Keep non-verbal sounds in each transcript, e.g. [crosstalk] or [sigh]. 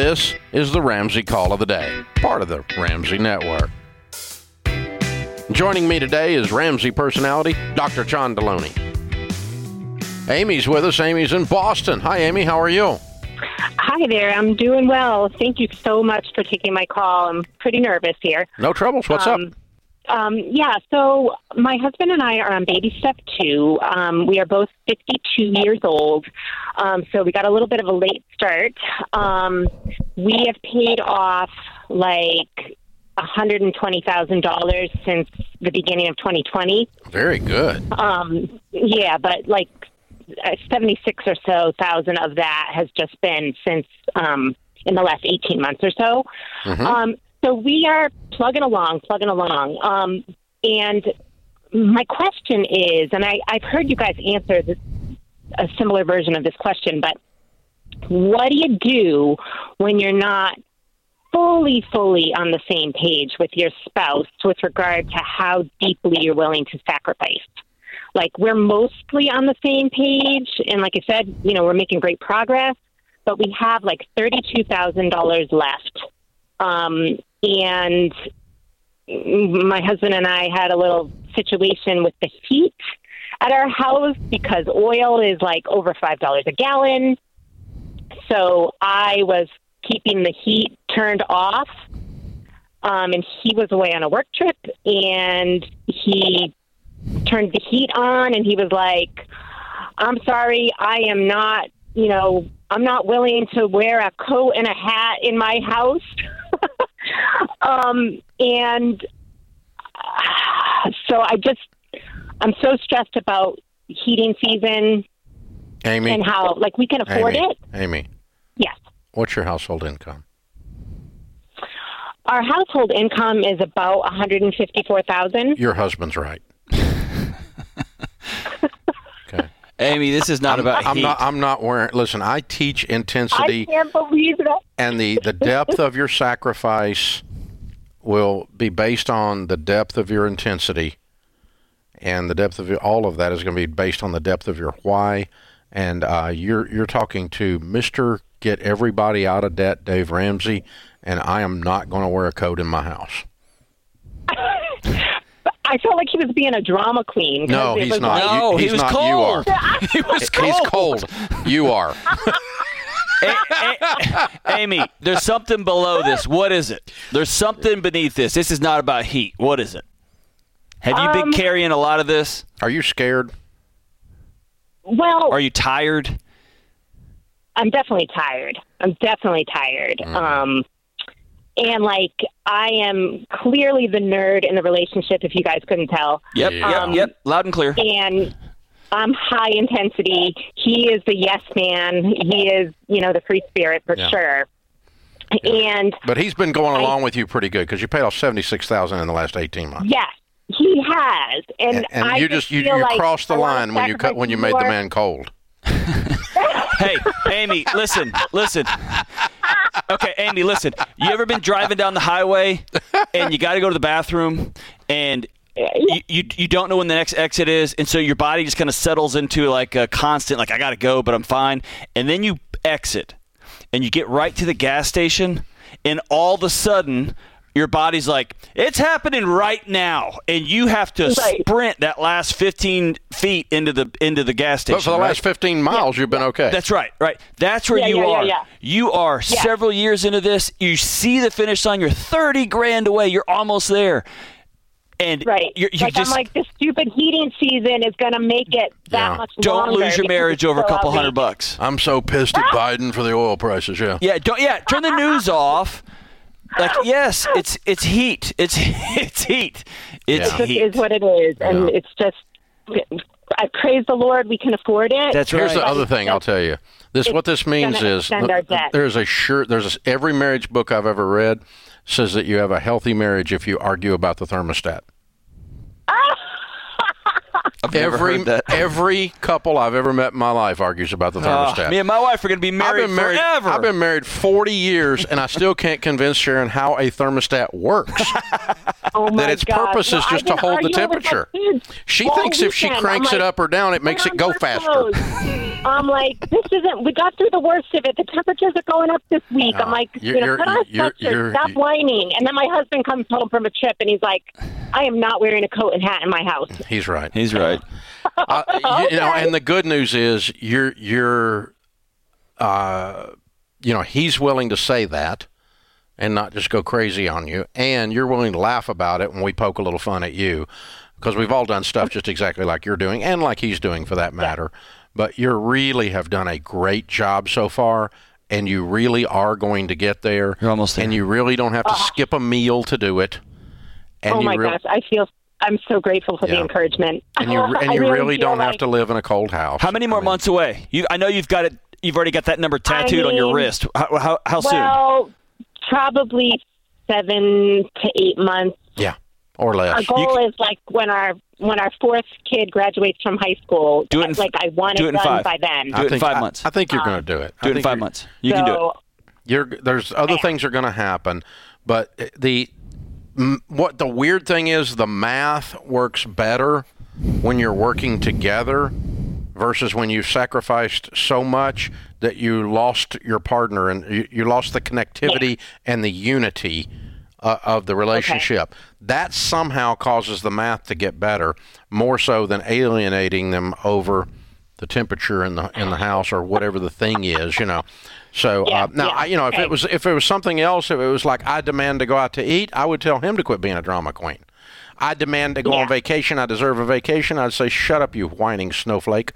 This is the Ramsey Call of the Day, part of the Ramsey Network. Joining me today is Ramsey personality, Dr. John Delony. Amy's with us. Amy's in Boston. Hi, Amy. How are you? Hi there. I'm doing well. Thank you so much for taking my call. I'm pretty nervous here. No troubles. What's um, up? Um, yeah, so my husband and I are on baby step two. Um, we are both 52 years old, um, so we got a little bit of a late start. Um, we have paid off like $120,000 since the beginning of 2020. Very good. Um, yeah, but like uh, 76 or so thousand of that has just been since um, in the last 18 months or so. Mhm. Um, so we are plugging along, plugging along. Um, and my question is, and I, I've heard you guys answer this, a similar version of this question, but what do you do when you're not fully, fully on the same page with your spouse with regard to how deeply you're willing to sacrifice? Like, we're mostly on the same page, and like I said, you know, we're making great progress, but we have like $32,000 left. Um, and my husband and I had a little situation with the heat at our house because oil is like over $5 a gallon. So I was keeping the heat turned off. Um, and he was away on a work trip and he turned the heat on and he was like, I'm sorry, I am not, you know, I'm not willing to wear a coat and a hat in my house. Um, and so I just, I'm so stressed about heating season Amy. and how, like, we can afford Amy, it. Amy, Yes. what's your household income? Our household income is about 154,000. Your husband's right. okay. Amy, this is not I'm, about I'm heat. not. I'm not wearing. Listen, I teach intensity. I intensity, can't believe that. and the the depth of your sacrifice will be based on the depth of your intensity, and the depth of your, all of that is going to be based on the depth of your why. And uh, you're you're talking to Mister Get Everybody Out of Debt, Dave Ramsey, and I am not going to wear a coat in my house. I felt like he was being a drama queen. 'cause No, it he's was not. like- No, You- he he's was not. You cold. are. [laughs] he was cold. He's cold. You are. [laughs] A- A- Amy, there's something below this. What is it? There's something beneath this. This is not about heat. What is it? Have you been Um, carrying a lot of this? Are you scared? well, Are you tired? I'm definitely tired. I'm definitely tired. Mm-hmm. Um, and like I am clearly the nerd in the relationship. If you guys couldn't tell, Yep, Yeah. yep, um, yep. Loud and clear. and I'm high intensity. He is the yes man. He is, you know, the free spirit for Yeah. sure. And But he's been going I- along with you pretty good because you paid off seventy six thousand in the last eighteen months. yes, he has. And, And, and I you just just you, you like crossed the line when you cut when you made the man cold. [laughs] hey, Amy, listen, listen. Okay, Amy, listen. You ever been driving down the highway and you got to go to the bathroom and you, you you don't know when the next exit is, and so your body just kind of settles into like a constant, like I got to go, but I'm fine. And then you exit, and you get right to the gas station, and all of a sudden. Your body's like, it's happening right now, and you have to Right. sprint that last 15 feet into the into the gas station. But for the right? last fifteen miles, you've been okay. That's right, right. That's where Yeah, you yeah, yeah, are. yeah. You are several years into this. You see the finish line. You're 30 grand away. You're almost there. And right, you're, you like just I'm like this stupid heating season is going to make it that Yeah. much. don't longer lose your marriage it's over a couple hundred bucks. I'm so pissed at ah. Biden for the oil prices. Yeah. Yeah, don't yeah, turn the [laughs] news off. Like yes, it's it's heat. It's [laughs] it's heat. It's Yeah. It heat. is what it is, and Yeah. it's just. I praise the Lord we can afford it. That's Here's right. the other thing I'll tell you. This what this means is extend our debt. there's a sure there's a, every marriage book I've ever read says that you have a healthy marriage if you argue about the thermostat. I've every every couple I've ever met in my life argues about the thermostat. Ah, me and my wife are going to be married, I've been married. forever. I've been married 40 years, and I still can't convince Sharon how a thermostat works. [laughs] Oh my that its gosh. purpose Well, is just to hold the arguing with my temperature. She all thinks if she cranks I'm it up or down, it makes it go faster. [laughs] clothes." I'm like, this isn't. We got through the worst of it. The temperatures are going up this week. I'm like, you're- you know, you're- put on you're- sweatshirt. you're- Stop whining. And then my husband comes home from a trip and he's like, I am not wearing a coat and hat in my house. He's right. He's right. Uh, [laughs] you, you know, and the good news is you're you're, uh, you know, he's willing to say that, and not just go crazy on you, and you're willing to laugh about it when we poke a little fun at you, because we've all done stuff just exactly like you're doing, and like he's doing for that matter. But you really have done a great job so far. And you really are going to get there. You're almost there. And you really don't have to ah. skip a meal to do it. And oh my real- gosh, I feel. I'm so grateful for Yeah. the encouragement. And you, [laughs] and you really, feel don't have to live in a cold house. How many more I mean, months away? You, I know you've got it. You've already got that number tattooed on your wrist. How, how, how soon? Well, probably seven to eight months. Yeah, or less. Our goal is like when our when our fourth kid graduates from high school. Do it in- like I want do it it done five. by then. Do it in five months. I, think you're going to uh, do it. Do it in five months. You can do it. You're there's other things are going to happen, but the what the weird thing is the math works better when you're working together versus when you've sacrificed so much that you lost your partner and you, you lost the connectivity and the unity uh, of the relationship. That somehow causes the math to get better more so than alienating them over the temperature in the in the house or whatever the thing is, you know. So Yeah, uh, now, yeah, I, you know, if it was if it was something else, if it was like I demand to go out to eat, I would tell him to quit being a drama queen. I demand to go Yeah. on vacation. I deserve a vacation. I'd say, "Shut up, you whining snowflake."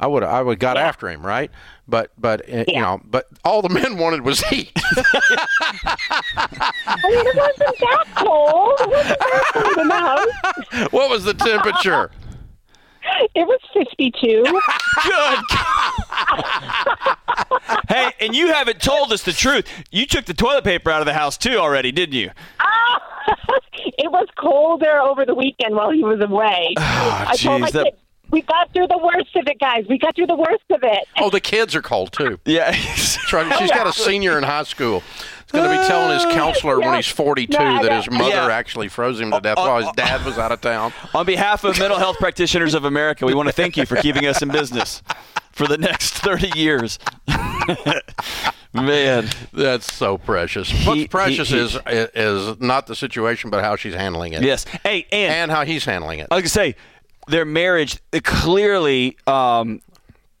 I would I would got Yeah. after him, right? But but uh, you know, but all the men wanted was heat. [laughs] I mean, it wasn't that cold. It wasn't that cold in the house. what was the temperature? [laughs] It was 52. [laughs] Good. hey, and you haven't told us the truth. You took the toilet paper out of the house too already, didn't you? It was colder over the weekend while he was away. [sighs] Ah, I told my that- kids, we got through the worst of it, guys. We got through the worst of it. Oh, the kids are cold too. [laughs] Yeah. Try- She's got a [laughs] senior in high school. He's going to be telling his uh, counselor when he's 42 Yeah, I that his mother Yeah. actually froze him to death uh, while his uh, dad was out of town. [laughs] On behalf of Mental Health Practitioners of America, we want to thank you for keeping us in business for the next 30 years. Man. [laughs] That's so precious. He- What's precious he- is is not the situation, but how she's handling it. Yes. Hey, and, and how he's handling it. I was going to say, their marriage, uh, clearly, um,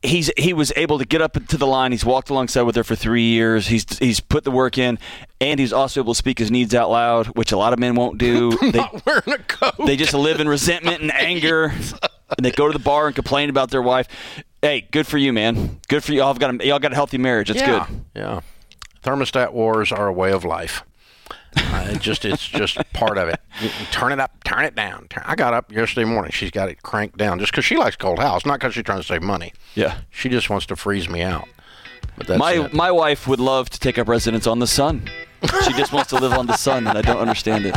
he's he was able to get up to the line. He's walked alongside with her for three years. He's he's put the work in, and he's also able to speak his needs out loud, which a lot of men won't do. [laughs] They, Not wearing a coat. they just live in resentment and [laughs] anger, and they go to the bar and complain about their wife. Hey, good for you, man. Good for you. Y'all have got a, y'all got a healthy marriage. It's yeah, good. Yeah. Thermostat wars are a way of life. Uh, it just it's just part of it. You- you turn it up, turn it down. Turn- I got up yesterday morning. She's got it cranked down just because she likes cold house, not because she's trying to save money. Yeah. She just wants to freeze me out. But that's My it. my wife would love to take up residence on the sun. She just wants to live on the sun, and I don't understand it.